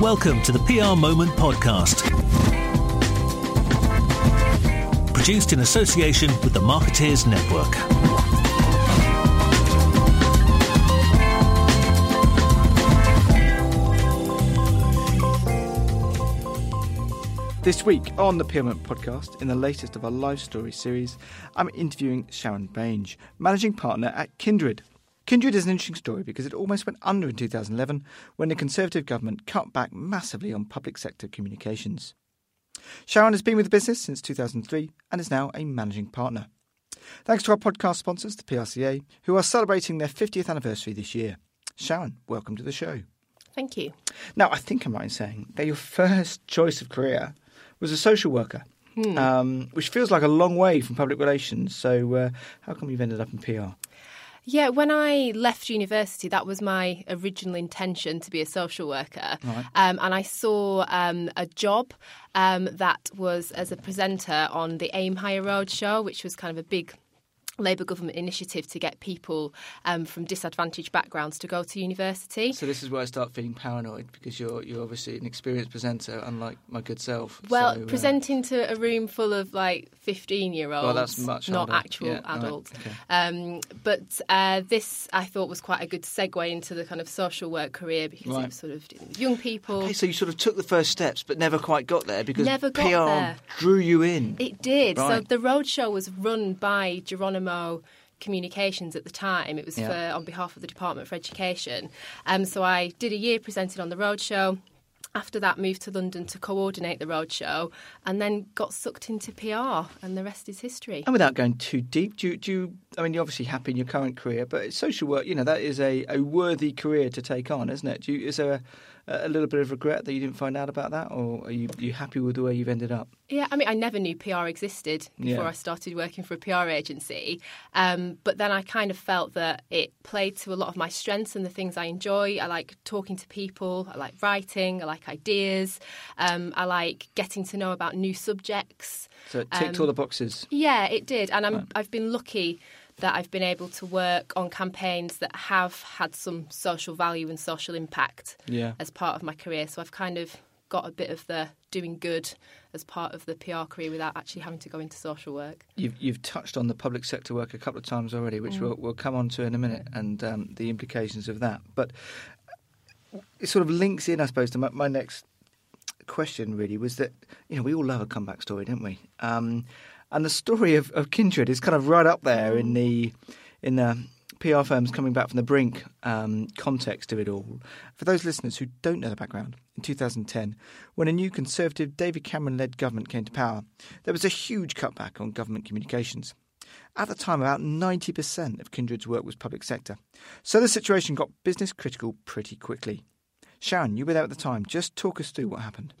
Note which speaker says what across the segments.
Speaker 1: Welcome to the PR Moment podcast. Produced in association with the Marketeers Network.
Speaker 2: This week on the PR Moment podcast, in the latest of our live story series, I'm interviewing Sharon Bainge, managing partner at Kindred. Kindred is an interesting story because it almost went under in 2011 when the Conservative government cut back massively on public sector communications. Sharon has been with the business since 2003 and is now a managing partner. Thanks to our podcast sponsors, the PRCA, who are celebrating their 50th anniversary this year. Sharon, welcome to the show.
Speaker 3: Thank you.
Speaker 2: Now, I think I'm right in saying that your first choice of career was a social worker,
Speaker 3: Hmm.
Speaker 2: um, which feels like a long way from public relations. So, uh, how come you've ended up in PR?
Speaker 3: Yeah, when I left university, that was my original intention to be a social worker.
Speaker 2: Right.
Speaker 3: Um, and I saw um, a job um, that was as a presenter on the Aimhigher Road show, which was kind of a big Labour government initiative to get people um, from disadvantaged backgrounds to go to university.
Speaker 2: So, this is where I start feeling paranoid because you're you're obviously an experienced presenter, unlike my good self.
Speaker 3: Well,
Speaker 2: So, uh,
Speaker 3: presenting to a room full of like 15 year olds,
Speaker 2: Well, that's much
Speaker 3: not actual
Speaker 2: Yeah, right,
Speaker 3: adults.
Speaker 2: okay.
Speaker 3: Um, but uh, this I thought was quite a good segue into the kind of social work career because
Speaker 2: Right.
Speaker 3: it was sort of dealing with young people.
Speaker 2: Okay, so you sort of took the first steps, but never quite got there because
Speaker 3: Never got
Speaker 2: PR
Speaker 3: there.
Speaker 2: drew you in.
Speaker 3: It did. So the roadshow was run by Geronimo Communications at the time. It was
Speaker 2: Yeah.
Speaker 3: for on behalf of the Department for Education. Um, so I did a year presented on the roadshow. After that, moved to London to coordinate the roadshow, and then got sucked into PR, and the rest is history.
Speaker 2: And without going too deep, do you, do you, I mean, you're obviously happy in your current career, but social work, you know, that is a, a worthy career to take on, isn't it? Do you, is there a, a little bit of regret that you didn't find out about that, or are you, you happy with the way you've ended up?
Speaker 3: Yeah, I mean, I never knew PR existed before
Speaker 2: Yeah.
Speaker 3: I started working for a PR agency. Um, but then I kind of felt that it played to a lot of my strengths and the things I enjoy. I like talking to people, I like writing, I like ideas, um, I like getting to know about new subjects.
Speaker 2: So it ticked
Speaker 3: Um,
Speaker 2: all the boxes.
Speaker 3: Yeah, it did. And I'm,
Speaker 2: Right.
Speaker 3: I've been lucky that I've been able to work on campaigns that have had some social value and social impact
Speaker 2: Yeah.
Speaker 3: as part of my career. So I've kind of got a bit of the doing good as part of the PR career without actually having to go into social work.
Speaker 2: You've, you've touched on the public sector work a couple of times already, which we'll, we'll come on to in a minute, and um, the implications of that. But it sort of links in, I suppose, to my, my next question. Really, was that you know we all love a comeback story, don't we? Um, and the story of, of Kindred is kind of right up there in the in the PR firms coming back from the brink um, context of it all. For those listeners who don't know the background, in 2010, when a new Conservative David Cameron led government came to power, there was a huge cutback on government communications. At the time, about 90% of Kindred's work was public sector. So the situation got business critical pretty quickly. Sharon, you were there at the time. Just talk us through what happened.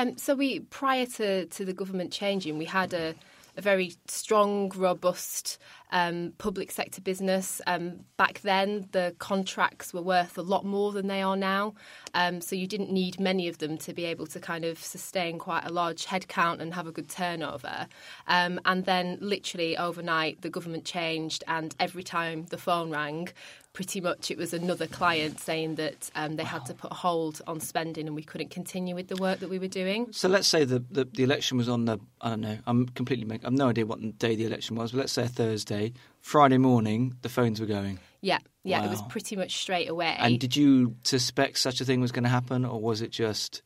Speaker 3: Um, so we, prior to, to the government changing, we had a, a very strong, robust um, public sector business. Um, back then, the contracts were worth a lot more than they are now. Um, so you didn't need many of them to be able to kind of sustain quite a large headcount and have a good turnover. Um, and then, literally overnight, the government changed, and every time the phone rang, pretty much it was another client saying that um, they had to put a hold on spending and we couldn't continue with the work that we were doing.
Speaker 2: So let's say the, the, the election was on the, I don't know, I'm completely I've no idea what day the election was, but let's say a Thursday. Friday morning, the phones were going.
Speaker 3: Yeah, yeah, it was pretty much straight away.
Speaker 2: And did you suspect such a thing was going to happen, or was it just?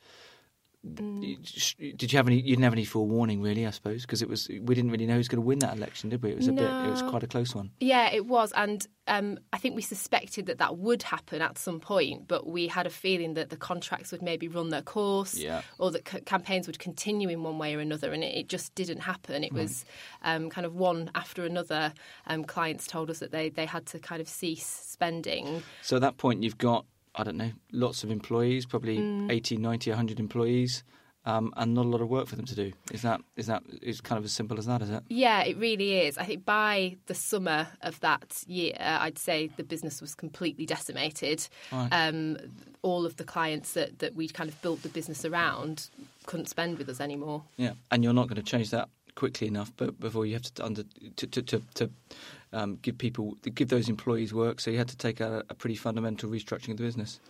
Speaker 2: Did you have any? You didn't have any forewarning, really, I suppose, because it was we didn't really know who was going to win that election, did we? It was a bit. It was quite a close one.
Speaker 3: yeah, it was, and um, I think we suspected that that would happen at some point, but we had a feeling that the contracts would maybe run their course,
Speaker 2: Yeah.
Speaker 3: or that c- campaigns would continue in one way or another, and it, it just didn't happen. It was um, kind of one after another. Um, clients told us that they they had to kind of cease spending.
Speaker 2: So at that point, you've got I don't know, lots of employees, probably
Speaker 3: Mm.
Speaker 2: 80, 90, 100 employees, um, and not a lot of work for them to do. Is that is that is kind of as simple as that? Is it?
Speaker 3: Yeah, it really is. I think by the summer of that year, I'd say the business was completely decimated.
Speaker 2: Right.
Speaker 3: Um, all of the clients that, that we'd kind of built the business around couldn't spend with us anymore.
Speaker 2: Yeah, and you're not going to change that quickly enough, but before you have to under to to to, to um, give people give those employees work. So you had to take a, a pretty fundamental restructuring of the business.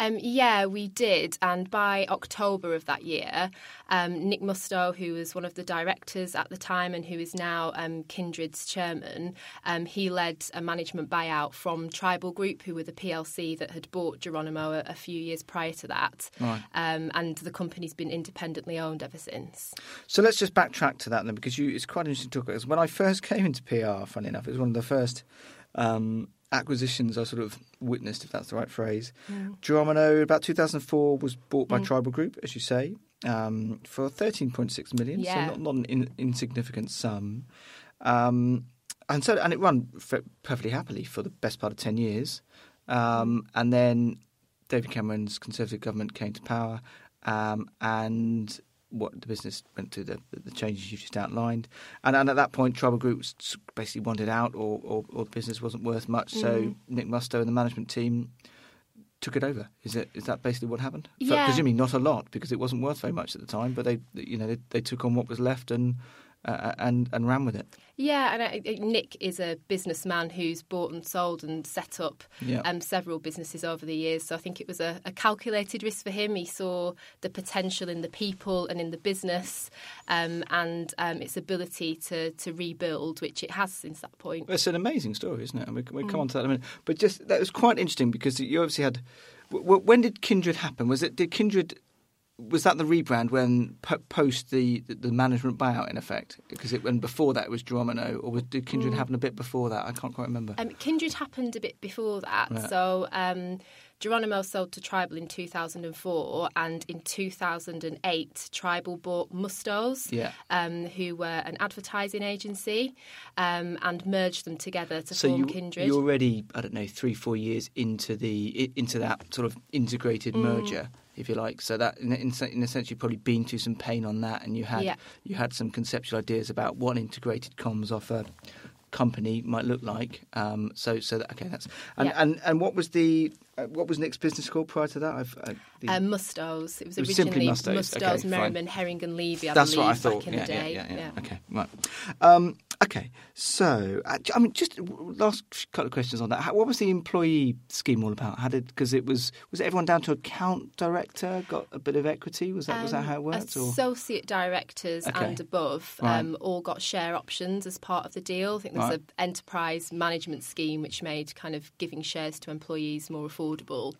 Speaker 3: Um, yeah, we did. And by October of that year, um, Nick Mustoe, who was one of the directors at the time and who is now um, Kindred's chairman, um, he led a management buyout from Tribal Group, who were the PLC that had bought Geronimo a, a few years prior to that.
Speaker 2: Right.
Speaker 3: Um, and the company's been independently owned ever since.
Speaker 2: So let's just backtrack to that then, because you, it's quite interesting to talk about. When I first came into PR, funny enough, it was one of the first um, acquisitions I sort of witnessed, if that's the right phrase.
Speaker 3: Mm.
Speaker 2: Geronimo, about 2004, was bought by
Speaker 3: Mm.
Speaker 2: Tribal Group, as you say, um, for 13.6 million,
Speaker 3: Yeah.
Speaker 2: so not, not an in, insignificant sum. Um, and so, and it ran f- perfectly happily for the best part of 10 years. Um, and then David Cameron's Conservative government came to power, um, and what the business went through the, the changes you've just outlined. And, and at that point, Tribal Group basically wanted out, or, or, or the business wasn't worth much. So
Speaker 3: Mm.
Speaker 2: Nick Mustoe and the management team took it over. Is it is that basically what happened? For- presumably not a lot because it wasn't worth very much at the time. But they, you know, they, they took on what was left and uh, and and ran with it.
Speaker 3: Yeah, and I, Nick is a businessman who's bought and sold and set up
Speaker 2: Yeah.
Speaker 3: um, several businesses over the years. So I think it was a, a calculated risk for him. He saw the potential in the people and in the business um, and um, its ability to, to rebuild, which it has since that point.
Speaker 2: It's an amazing story, isn't it? And we, we'll
Speaker 3: Mm.
Speaker 2: come on to that in a minute. But just that was quite interesting because you obviously had. w- When did Kindred happen? Was it did Kindred? Was that the rebrand when post the, the management buyout in effect? Because it when before that it was Geronimo, or was, did Kindred happen a bit before that? I can't quite remember.
Speaker 3: Um, Kindred happened a bit before that.
Speaker 2: Right.
Speaker 3: So um, Geronimo sold to Tribal in 2004, and in 2008, Tribal bought Mustoes,
Speaker 2: Yeah.
Speaker 3: um, who were an advertising agency, um, and merged them together to
Speaker 2: so
Speaker 3: form
Speaker 2: you,
Speaker 3: Kindred.
Speaker 2: you're already I don't know three four years into the into that sort of integrated
Speaker 3: Mm.
Speaker 2: merger, if you like. So that in, in, in a sense you've probably been through some pain on that, and you had
Speaker 3: Yeah.
Speaker 2: you had some conceptual ideas about what integrated comms offer company might look like. Um, so so that, okay, that's and,
Speaker 3: Yeah.
Speaker 2: and and what was the what was Nick's business called prior to that? I've, uh, the,
Speaker 3: Um, Mustoes. It was
Speaker 2: It was
Speaker 3: originally
Speaker 2: Mustoes. Okay, fine.
Speaker 3: Merriman, Herring and Levy, I
Speaker 2: That's
Speaker 3: believe,
Speaker 2: what I thought.
Speaker 3: back in
Speaker 2: yeah,
Speaker 3: the day.
Speaker 2: Yeah, yeah, yeah. Okay, right. Um, okay, so uh, I mean, just last couple of questions on that. How, what was the employee scheme all about? How did because it was was everyone down to account director got a bit of equity? Was that was that
Speaker 3: Um,
Speaker 2: how it worked? Or
Speaker 3: Associate directors
Speaker 2: Okay.
Speaker 3: and above
Speaker 2: Right.
Speaker 3: um, all got share options as part of the deal. I think there's
Speaker 2: Right.
Speaker 3: an enterprise management scheme which made kind of giving shares to employees more affordable.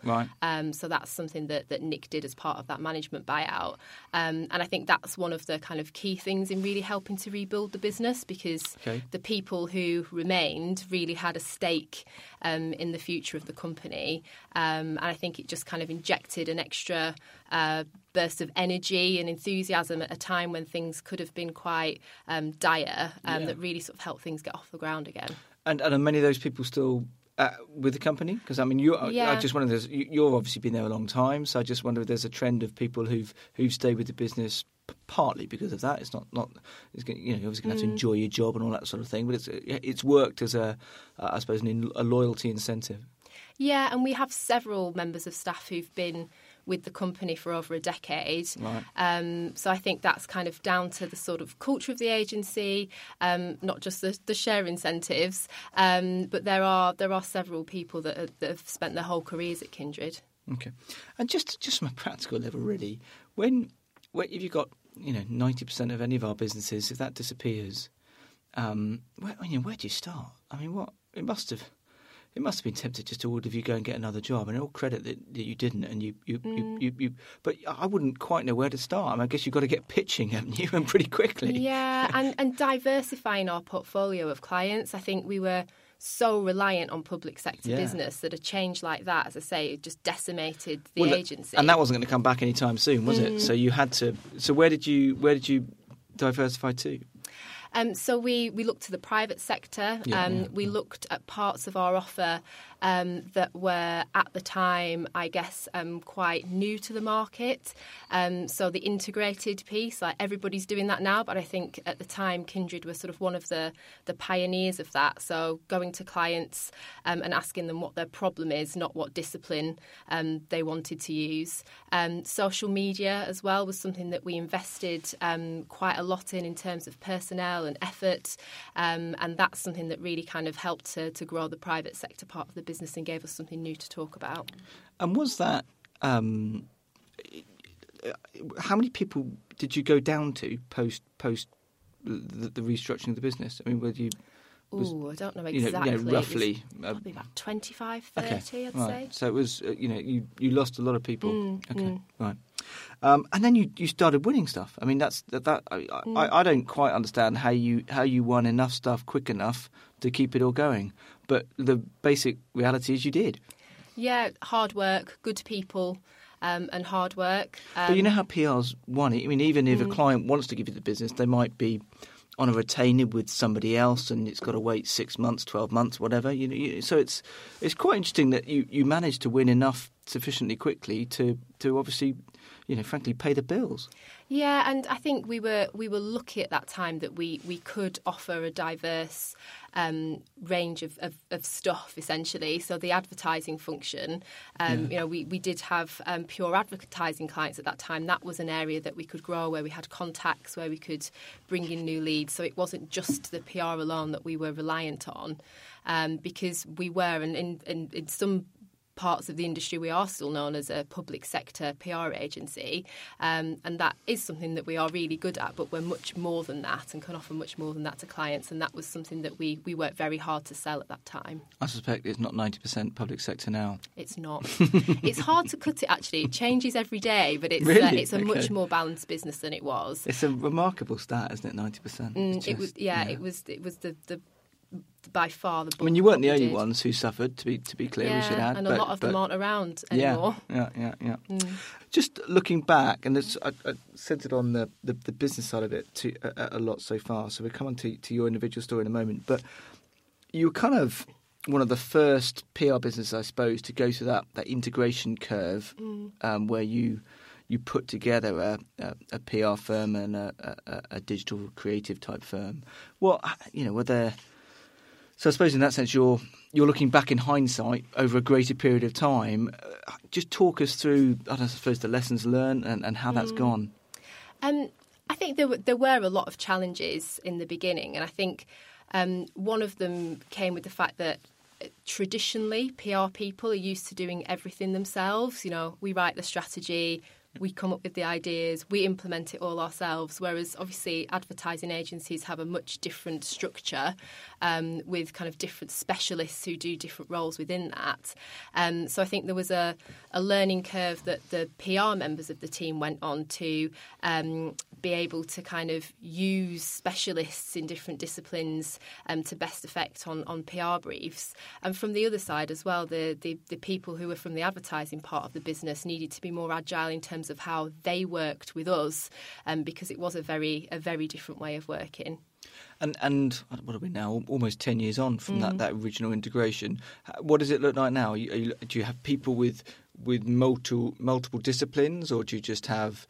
Speaker 2: Right?
Speaker 3: Um, so that's something that, that Nick did as part of that management buyout. Um, and I think that's one of the kind of key things in really helping to rebuild the business because
Speaker 2: Okay.
Speaker 3: the people who remained really had a stake um, in the future of the company. Um, and I think it just kind of injected an extra uh, burst of energy and enthusiasm at a time when things could have been quite um, dire um,
Speaker 2: Yeah.
Speaker 3: that really sort of helped things get off the ground again.
Speaker 2: And, and are many of those people still uh, with the company? Because I mean, you, I just wonder. You, you've obviously been there a long time, so I just wonder if there's a trend of people who've who've stayed with the business p- partly because of that. It's not not it's gonna, you know you're obviously going to have to enjoy your job and all that sort of thing, but it's it's worked as a uh, I suppose an, in- a loyalty incentive.
Speaker 3: Yeah, and we have several members of staff who've been with the company for over a decade.
Speaker 2: Right.
Speaker 3: Um, so I think that's kind of down to the sort of culture of the agency, um, not just the, the share incentives, um, but there are there are several people that, are, that have spent their whole careers at Kindred.
Speaker 2: Okay, and just just from a practical level, really, when when if you've got you know ninety percent of any of our businesses, if that disappears, um, where you know, where do you start? I mean, what it must have. It must have been tempted just to all of you go and get another job, and all credit that, that you didn't, and you you, you, mm. you you But I wouldn't quite know where to start. I, mean, I guess you've got to get pitching, haven't you, and pretty quickly.
Speaker 3: Yeah, and, and diversifying our portfolio of clients. I think we were so reliant on public sector
Speaker 2: Yeah.
Speaker 3: business that a change like that, as I say, just decimated the
Speaker 2: Well,
Speaker 3: agency.
Speaker 2: and that wasn't going to come back anytime soon, was it? Mm. So you had to. So where did you where did you diversify to?
Speaker 3: Um, so we, we looked to the private sector.
Speaker 2: Yeah,
Speaker 3: um,
Speaker 2: yeah,
Speaker 3: we looked at parts of our offer um, that were at the time, I guess, um, quite new to the market. Um, so the integrated piece, like everybody's doing that now, but I think at the time Kindred was sort of one of the the pioneers of that. So going to clients um, and asking them what their problem is, not what discipline um, they wanted to use. Um, social media as well was something that we invested um, quite a lot in in terms of personnel detail and effort, um, and that's something that really kind of helped to, to grow the private sector part of the business and gave us something new to talk about.
Speaker 2: And was that um, how many people did you go down to post post the, the restructuring of the business? I mean, were you
Speaker 3: Oh, I don't know exactly.
Speaker 2: you know, roughly. uh,
Speaker 3: Probably about 25, 30,
Speaker 2: okay,
Speaker 3: I'd
Speaker 2: right.
Speaker 3: say.
Speaker 2: So it was, uh, you know, you, you lost a lot of people.
Speaker 3: Mm,
Speaker 2: okay,
Speaker 3: mm.
Speaker 2: right. Um, and then you, you started winning stuff. I mean, that's that. that I,
Speaker 3: Mm.
Speaker 2: I, I don't quite understand how you how you won enough stuff quick enough to keep it all going. But the basic reality is you did.
Speaker 3: Yeah, hard work, good people, um, and hard work. Um,
Speaker 2: But you know how PR's won it. I mean, even if a client wants to give you the business, they might be on a retainer with somebody else, and it's got to wait six months, twelve months, whatever. You know, you, so it's it's quite interesting that you, you managed to win enough sufficiently quickly to to obviously, you know, frankly, pay the bills.
Speaker 3: Yeah, and I think we were we were lucky at that time that we we could offer a diverse um, range of, of, of stuff essentially. So the advertising function, um, you know, we, we did have um, pure advertising clients at that time. That was an area that we could grow, where we had contacts, where we could bring in new leads. So it wasn't just the PR alone that we were reliant on, um, because we were, and in, in, in some parts of the industry, we are still known as a public sector PR agency, um, and that is something that we are really good at. But we're much more than that, and can offer much more than that to clients. And that was something that we we worked very hard to sell at that time.
Speaker 2: I suspect it's not ninety percent public sector now.
Speaker 3: It's not. it's hard to cut it. Actually, it changes every day, but it's uh, it's a
Speaker 2: Okay.
Speaker 3: much more balanced business than it was.
Speaker 2: It's a remarkable stat, isn't it? Ninety percent.
Speaker 3: Mm, it was yeah, it was it was the the by far the.
Speaker 2: I mean, you weren't the only
Speaker 3: did.
Speaker 2: ones who suffered. To be to be clear,
Speaker 3: Yeah,
Speaker 2: we should add,
Speaker 3: and
Speaker 2: but,
Speaker 3: a lot of them aren't around anymore.
Speaker 2: yeah, yeah, yeah.
Speaker 3: Mm.
Speaker 2: Just looking back, and it's, I, I centered on the, the, the business side of it to, a, a lot so far. So we'll come on to, to your individual story in a moment. But you were kind of one of the first PR businesses, I suppose, to go through that, that integration curve
Speaker 3: Mm.
Speaker 2: um, where you you put together a, a, a PR firm and a, a, a digital creative type firm. What you know, were there? So I suppose in that sense, you're you're looking back in hindsight over a greater period of time. Uh, just talk us through, I don't know, I suppose, the lessons learned and, and how
Speaker 3: Mm.
Speaker 2: that's gone.
Speaker 3: Um, I think there were, there were a lot of challenges in the beginning, and I think um, one of them came with the fact that uh, traditionally PR people are used to doing everything themselves. You know, we write the strategy. We come up with the ideas, we implement it all ourselves. Whereas, obviously, advertising agencies have a much different structure um, with kind of different specialists who do different roles within that. Um, so, I think there was a, a learning curve that the PR members of the team went on to um, be able to kind of use specialists in different disciplines um, to best effect on, on PR briefs. And from the other side as well, the, the, the people who were from the advertising part of the business needed to be more agile in terms of how they worked with us um, because it was a very a very different way of working.
Speaker 2: And and what are we now? Almost ten years on from
Speaker 3: Mm.
Speaker 2: that, that original integration. What does it look like now? Are you, are you, do you have people with with multiple multiple disciplines, or do you just have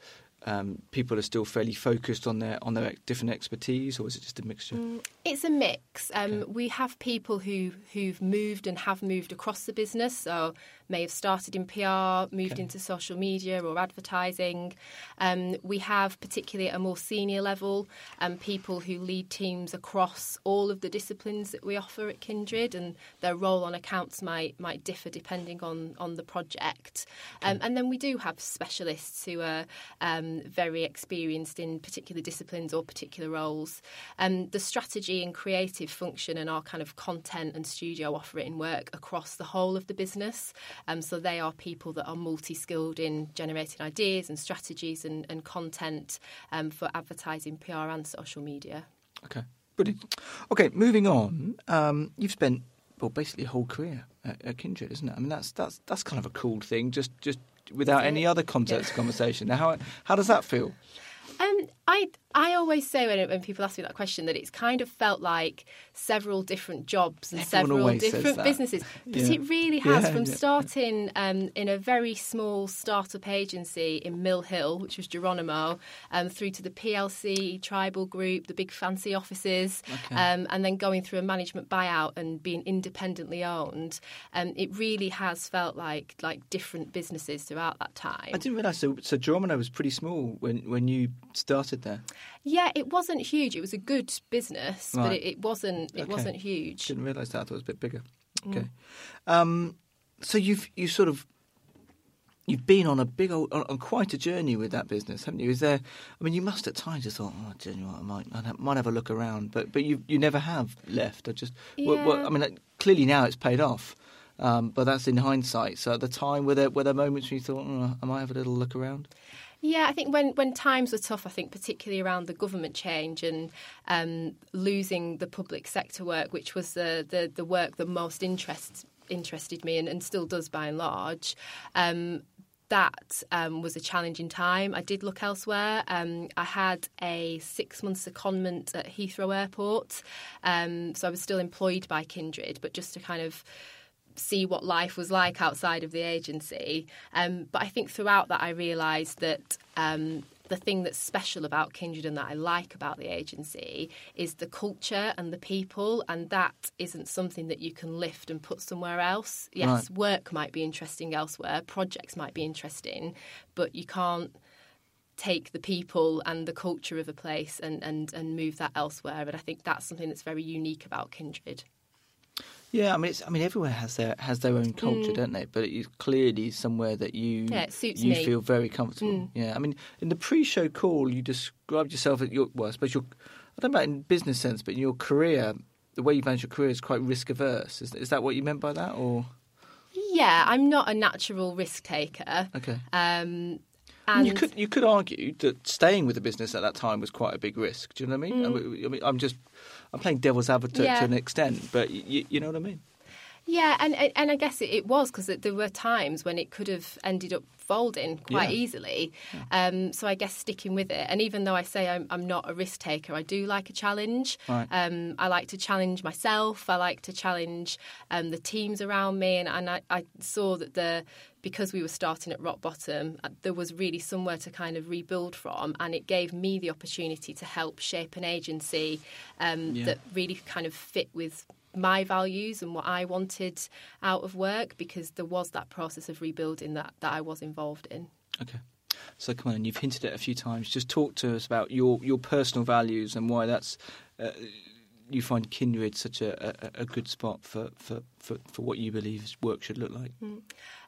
Speaker 2: um, people are still fairly focused on their on their different expertise, or is it just a mixture?
Speaker 3: It's a mix. Um,
Speaker 2: Okay.
Speaker 3: We have people who who've moved and have moved across the business, so may have started in PR, moved
Speaker 2: Okay.
Speaker 3: into social media or advertising. Um, we have, particularly at a more senior level, um, people who lead teams across all of the disciplines that we offer at Kindred, and their role on accounts might might differ depending on on the project. Um, and then we do have specialists who are um, very experienced in particular disciplines or particular roles. Um, the strategy and creative function and our kind of content and studio offering work across the whole of the business. Um, so they are people that are multi skilled in generating ideas and strategies and, and content um, for advertising, PR, and social media.
Speaker 2: Okay, brilliant. Okay, moving on. Um, you've spent well basically your whole career at, at Kindred, isn't it? I mean, that's that's that's kind of a cool thing. Just just without any other context conversation. Now, how how does that feel?
Speaker 3: Um, I I always say when, when people ask me that question that it's kind of felt like several different jobs and
Speaker 2: Everyone
Speaker 3: several different businesses, but
Speaker 2: Yeah.
Speaker 3: it really has.
Speaker 2: Yeah,
Speaker 3: from
Speaker 2: yeah.
Speaker 3: starting um, in a very small startup agency in Mill Hill, which was Geronimo, um, through to the PLC Tribal Group, the big fancy offices,
Speaker 2: Okay.
Speaker 3: um, and then going through a management buyout and being independently owned. Um, it really has felt like like different businesses throughout that time.
Speaker 2: I didn't realise. So, so Geronimo was pretty small when, when you started there?
Speaker 3: Yeah, it wasn't huge. It was a good business, but it, it wasn't. It
Speaker 2: Okay.
Speaker 3: wasn't huge.
Speaker 2: Didn't realise that. I thought it was a bit bigger.
Speaker 3: Mm.
Speaker 2: Okay. Um, so you've you sort of you've been on a big old on, on quite a journey with that business, haven't you? Is there? I mean, you must at times have thought, oh, do you know what? I might I might have a look around, but but you you never have left. I just what, what,
Speaker 3: Yeah.
Speaker 2: I mean, clearly now it's paid off. Um, but that's in hindsight. So at the time, were there were there moments when you thought, oh, I might have a little look around?
Speaker 3: Yeah, I think when, when times were tough, I think particularly around the government change and um, losing the public sector work, which was the, the, the work that most interests, interested me and, and still does by and large. Um, that um, was a challenging time. I did look elsewhere. Um, I had a six month secondment at Heathrow Airport, um, so I was still employed by Kindred, but just to kind of see what life was like outside of the agency. Um, but I think throughout that, I realised that um, the thing that's special about Kindred and that I like about the agency is the culture and the people, and that isn't something that you can lift and put somewhere else. Yes,
Speaker 2: Right.
Speaker 3: work might be interesting elsewhere, projects might be interesting, but you can't take the people and the culture of a place and, and, and move that elsewhere. And I think that's something that's very unique about Kindred.
Speaker 2: Yeah, I mean, it's, I mean, everywhere has their has their own culture, don't they? But it's clearly somewhere that you
Speaker 3: Mm. Yeah,
Speaker 2: you
Speaker 3: me. Mm.
Speaker 2: feel very comfortable. Yeah, I mean, in the pre-show call, you described yourself as your well, I suppose your I don't know about in business sense, but in your career, the way you manage your career is quite risk averse. Is, is that what you meant by that, or
Speaker 3: Yeah, I'm not a natural risk taker.
Speaker 2: okay?
Speaker 3: Um, and
Speaker 2: you could you could argue that staying with the business at that time was quite a big risk. Do you know what I mean? I mean, I mean I'm just I'm playing devil's advocate.
Speaker 3: Yeah.
Speaker 2: to an extent, but you, you know what I mean?
Speaker 3: Yeah, and and I guess it, was because there were times when it could have ended up folding quite
Speaker 2: Yeah.
Speaker 3: easily. Um, so I guess sticking with it, and even though I say I'm, I'm not a risk taker, I do like a challenge.
Speaker 2: Right.
Speaker 3: Um, I like to challenge myself. I like to challenge um, the teams around me, and, and I, I saw that the because we were starting at rock bottom, uh, there was really somewhere to kind of rebuild from, and it gave me the opportunity to help shape an agency um,
Speaker 2: Yeah.
Speaker 3: that really kind of fit with my values and what I wanted out of work because there was that process of rebuilding that, that I was involved in.
Speaker 2: Okay. So come on, and you've hinted at it a few times. Just talk to us about your, your personal values and why that's uh, you find Kindred such a, a, a good spot for, for, for, for what you believe work should look like.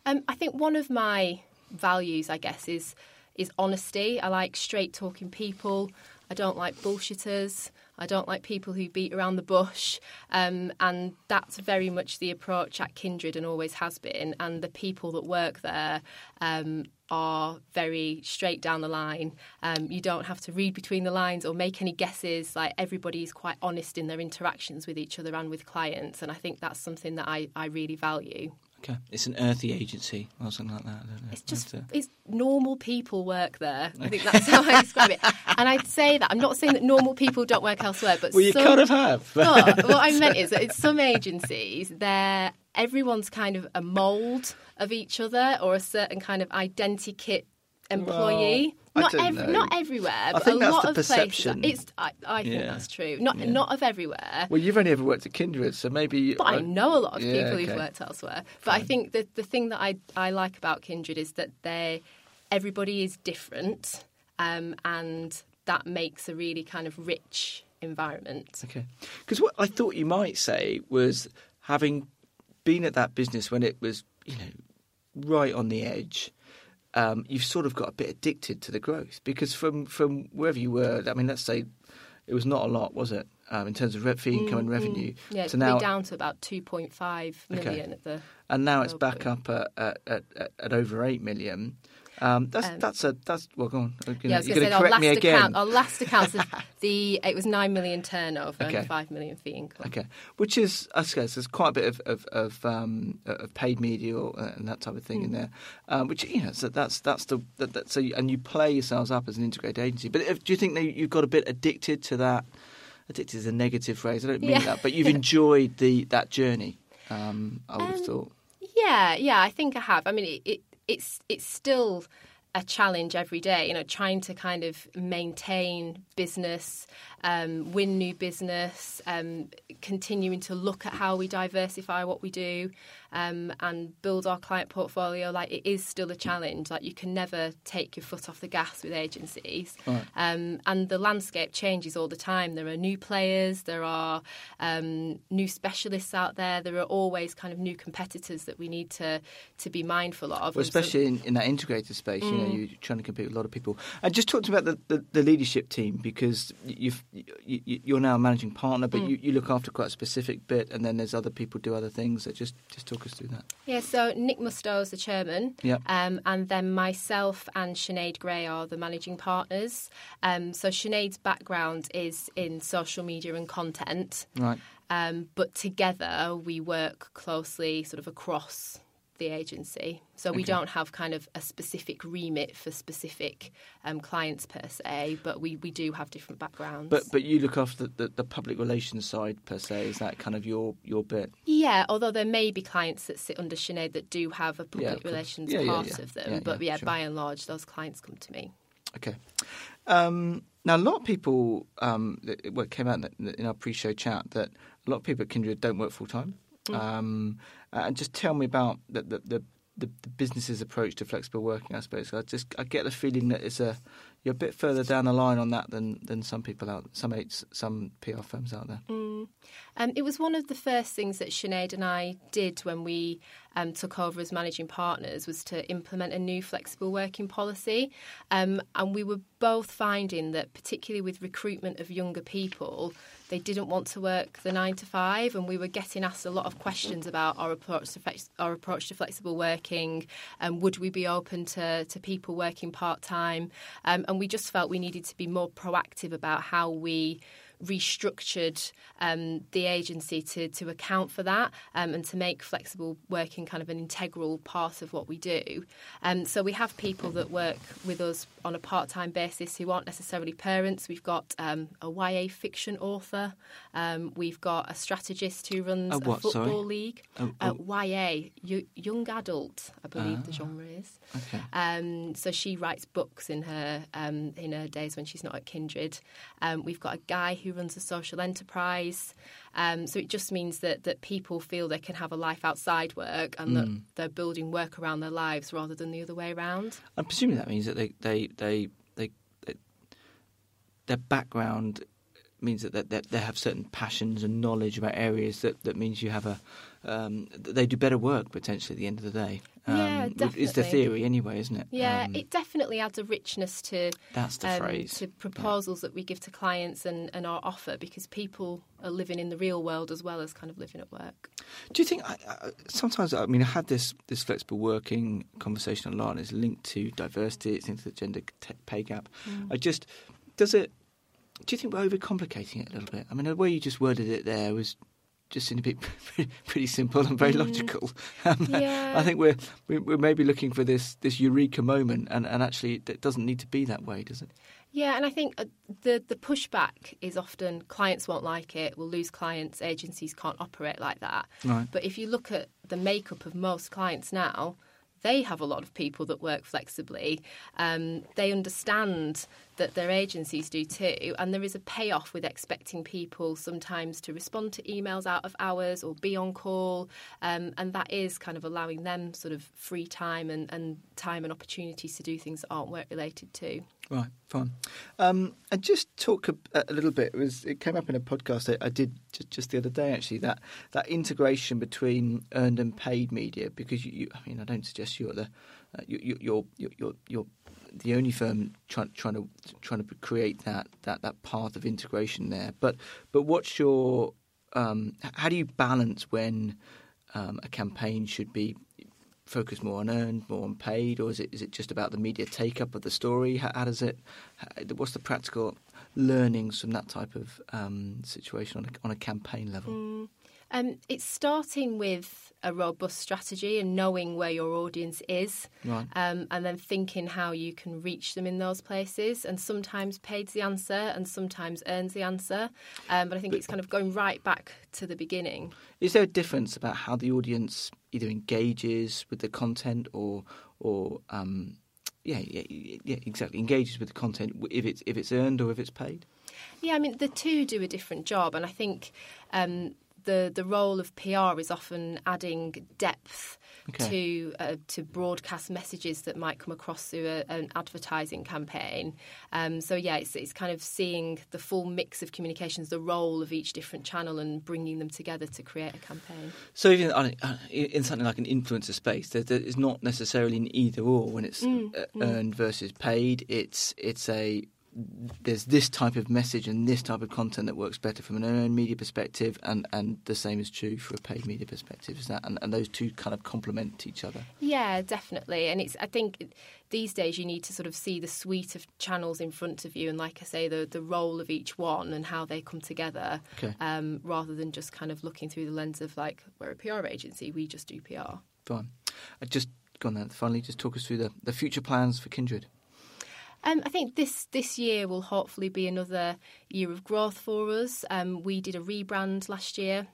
Speaker 3: Um, I think one of my values, I guess, is is honesty. I like straight talking people. I don't like bullshitters. I don't like people who beat around the bush. Um, and that's very much the approach at Kindred and always has been. And the people that work there um, are very straight down the line. Um, you don't have to read between the lines or make any guesses. Like everybody is quite honest in their interactions with each other and with clients. And I think that's something that I, I really value.
Speaker 2: Okay. It's an earthy agency or something like that. I don't know.
Speaker 3: It's just it's normal people work there. I think that's how I describe it. And I'd say that I'm not saying that normal people don't work elsewhere, but
Speaker 2: well, you
Speaker 3: some,
Speaker 2: kind of have.
Speaker 3: but what I meant is that it's some agencies, they're everyone's kind of a mould of each other or a certain kind of identikit employee.
Speaker 2: Well,
Speaker 3: not
Speaker 2: know.
Speaker 3: not everywhere, but
Speaker 2: think
Speaker 3: a
Speaker 2: that's
Speaker 3: lot
Speaker 2: the
Speaker 3: of
Speaker 2: perception.
Speaker 3: places. It's I, I think
Speaker 2: Yeah.
Speaker 3: that's true. Not
Speaker 2: Yeah.
Speaker 3: not of everywhere.
Speaker 2: well, you've only ever worked at Kindred, so maybe.
Speaker 3: But I know a lot of
Speaker 2: Yeah,
Speaker 3: people who've worked elsewhere. But I think that the thing that I, I like about Kindred is that they everybody is different, um, and that makes a really kind of rich environment.
Speaker 2: Okay. Because what I thought you might say was having been at that business when it was, you know, right on the edge, um, you've sort of got a bit addicted to the growth. Because from, from wherever you were, I mean, let's say it was not a lot, was it, um, in terms of re- fee income and revenue?
Speaker 3: Yeah, it's
Speaker 2: to now,
Speaker 3: down to about 2.5 million at the.
Speaker 2: and now it's back up at, at, at, at, at over 8 million. Um, that's
Speaker 3: Um,
Speaker 2: that's a that's well go on. You're
Speaker 3: Yeah, I was
Speaker 2: going to
Speaker 3: say our last account. Our last account, the it was nine million turnover
Speaker 2: Okay.
Speaker 3: and five million fee income.
Speaker 2: Okay, which is I suppose there's quite a bit of of, of, um, of paid media or, uh, and that type of thing in there, um, which you know so that's that's the that, that, so you, and you play yourselves up as an integrated agency. But if, do you think that you've got a bit addicted to that? Addicted is a negative phrase. I don't mean
Speaker 3: Yeah.
Speaker 2: that, but you've enjoyed the that journey. Um, I would have
Speaker 3: Um,
Speaker 2: thought.
Speaker 3: Yeah, yeah, I think I have. I mean, it, it it's it's still a challenge every day. You know, trying to kind of maintain business, um, win new business, um, continuing to look at how we diversify what we do. Um, and build our client portfolio, like it is still a challenge. Like you can never take your foot off the gas with agencies,
Speaker 2: Right.
Speaker 3: um, and the landscape changes all the time. There are new players, there are um, new specialists out there. There are always kind of new competitors that we need to to be mindful of.
Speaker 2: Well,
Speaker 3: And so-
Speaker 2: especially in, in that integrated space, you know,
Speaker 3: Mm.
Speaker 2: you're trying to compete with a lot of people. And just talk to me about the, the, the leadership team because you've, you, you're now a managing partner,
Speaker 3: Mm.
Speaker 2: but you, you look after quite a specific bit, and then there's other people do other things. So just just talk us through that.
Speaker 3: Yeah, so Nick Mustoe is the chairman,
Speaker 2: Yep.
Speaker 3: um, and then myself and Sinead Gray are the managing partners. Um, so Sinead's background is in social media and content,
Speaker 2: Right.
Speaker 3: um, but together we work closely, sort of across the agency. So we don't have kind of a specific remit for specific um, clients per se, but we, we do have different backgrounds.
Speaker 2: But but you look after the, the public relations side per se. Is that kind of your your bit?
Speaker 3: Yeah, although there may be clients that sit under Sinead that do have a public
Speaker 2: course.
Speaker 3: relations
Speaker 2: Yeah, yeah,
Speaker 3: part
Speaker 2: yeah.
Speaker 3: of them.
Speaker 2: Yeah,
Speaker 3: but
Speaker 2: yeah,
Speaker 3: yeah,
Speaker 2: sure.
Speaker 3: by and large, those clients come to me.
Speaker 2: Okay. Um, now, a lot of people, um, well, it came out in our pre-show chat that a lot of people at Kindred don't work full time. Um, and just tell me about the the, the the the business's approach to flexible working. I suppose I just I get the feeling that it's a you're a bit further down the line on that than, than some people out some some PR firms out there.
Speaker 3: Mm. Um, it was one of the first things that Sinead and I did when we um, took over as managing partners was to implement a new flexible working policy. Um, and we were both finding that, particularly with recruitment of younger people, they didn't want to work the nine to five, and we were getting asked a lot of questions about our approach to flex- our approach to flexible working, and would we be open to, to people working part time? Um, and we just felt we needed to be more proactive about how we restructured um, the agency to, to account for that um, and to make flexible working kind of an integral part of what we do. Um, so we have people that work with us on a part time basis who aren't necessarily parents. We've got um, a YA fiction author, um, we've got a strategist who runs
Speaker 2: A
Speaker 3: a, football
Speaker 2: sorry?
Speaker 3: league.
Speaker 2: Oh,
Speaker 3: Uh,
Speaker 2: oh.
Speaker 3: YA, y- young adult, I believe the
Speaker 2: Ah.
Speaker 3: genre is.
Speaker 2: Okay.
Speaker 3: Um, so she writes books in her um, in her days when she's not at Kindred. Um, we've got a guy who runs a social enterprise. Um, so it just means that that people feel they can have a life outside work and that they're building work around their lives rather than the other way around.
Speaker 2: I'm presuming that means that they they they, they, they their background means that they, they, they have certain passions and knowledge about areas that, that means you have a um, they do better work potentially at the end of the day. Um,
Speaker 3: Yeah,
Speaker 2: It's the theory anyway, isn't it?
Speaker 3: Yeah,
Speaker 2: Um,
Speaker 3: it definitely adds a richness to
Speaker 2: that's the
Speaker 3: um,
Speaker 2: phrase.
Speaker 3: to proposals that we give to clients and, and our offer because people are living in the real world as well as kind of living at work.
Speaker 2: Do you think? I, I, sometimes, I mean, I had this this flexible working conversation a lot, and it's linked to diversity. It's linked to the gender pay gap. I just does it. Do you think we're overcomplicating it a little bit? I mean, the way you just worded it there was just seem to be pretty, simple and very logical. Um,
Speaker 3: Yeah.
Speaker 2: I think we're we- we're maybe looking for this this eureka moment, and, and actually, it doesn't need to be that way, does it?
Speaker 3: Yeah, and I think uh, the the pushback is often clients won't like it, we'll lose clients, agencies can't operate like that.
Speaker 2: Right.
Speaker 3: But if you look at the makeup of most clients now, they have a lot of people that work flexibly. Um, they understand that their agencies do too, and there is a payoff with expecting people sometimes to respond to emails out of hours or be on call, um, and that is kind of allowing them sort of free time and, and time and opportunities to do things that aren't work related too.
Speaker 2: Right, fine. Um, and just talk a, a little bit. It was it came up in a podcast I, I did just, just the other day. Actually, that that integration between earned and paid media. Because you, you I mean, I don't suggest you're the uh, you, you, you're you're you're the only firm trying trying to trying to create that that that path of integration there. But but what's your um, how do you balance when um, a campaign should be focused more on earned, more on paid, or is it is it just about the media take up of the story? How, how does it? How, what's the practical learnings from that type of um, situation on a, on a campaign level?
Speaker 3: Mm. Um, it's starting with a robust strategy and knowing where your audience is,
Speaker 2: Right.
Speaker 3: um, and then thinking how you can reach them in those places. And sometimes paid's the answer, and sometimes earns the answer. Um, but I think it's kind of going right back to the beginning.
Speaker 2: Is there a difference about how the audience either engages with the content or or um, yeah, yeah, yeah, exactly engages with the content if it's if it's earned or if it's paid?
Speaker 3: Yeah, I mean the two do a different job, and I think um, the the role of PR is often adding depth
Speaker 2: Okay.
Speaker 3: to uh, to broadcast messages that might come across through a, an advertising campaign. Um, so yeah, it's it's kind of seeing the full mix of communications, the role of each different channel, and bringing them together to create a campaign.
Speaker 2: So even uh, in something like an influencer space, there, there is not necessarily an either or when it's
Speaker 3: Mm,
Speaker 2: uh, earned versus paid. It's it's a there's this type of message and this type of content that works better from an earned media perspective, and, and the same is true for a paid media perspective. Is that and, and those two kind of complement each other?
Speaker 3: Yeah, definitely. And it's I think these days you need to sort of see the suite of channels in front of you, and like I say, the the role of each one and how they come together,
Speaker 2: Okay.
Speaker 3: um, rather than just kind of looking through the lens of like we're a PR agency, we just do PR.
Speaker 2: Fine. I just gone then. Finally, just talk us through the, the future plans for Kindred.
Speaker 3: Um, I think this this year will hopefully be another year of growth for us. Um, we did a rebrand last year.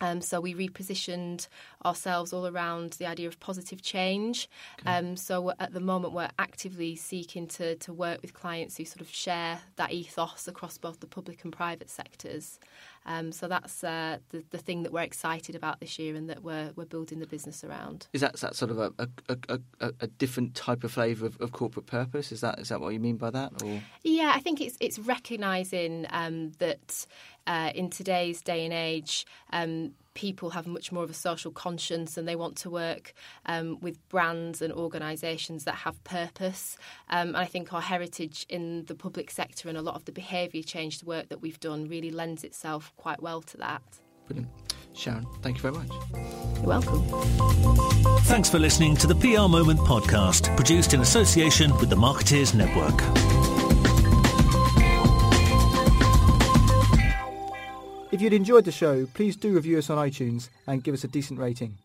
Speaker 3: Um, so we repositioned ourselves all around the idea of positive change. Um, so at the moment, we're actively seeking to, to work with clients who sort of share that ethos across both the public and private sectors. Um, so that's uh, the, the thing that we're excited about this year and that we're, we're building the business around.
Speaker 2: Is that, is that sort of a, a, a, a, different type of flavour of, of corporate purpose? Is that is that what you mean by that? Or
Speaker 3: Yeah, I think it's it's recognising um, that uh, in today's day and age, um, people have much more of a social conscience and they want to work um, with brands and organisations that have purpose. Um, and I think our heritage in the public sector and a lot of the behaviour change work that we've done really lends itself quite well to that.
Speaker 2: brilliant, Sharon. Thank you very much.
Speaker 3: You're welcome.
Speaker 1: Thanks for listening to the PR Moment podcast, produced in association with the Marketeers Network.
Speaker 4: If you'd enjoyed the show, please do review us on iTunes and give us a decent rating.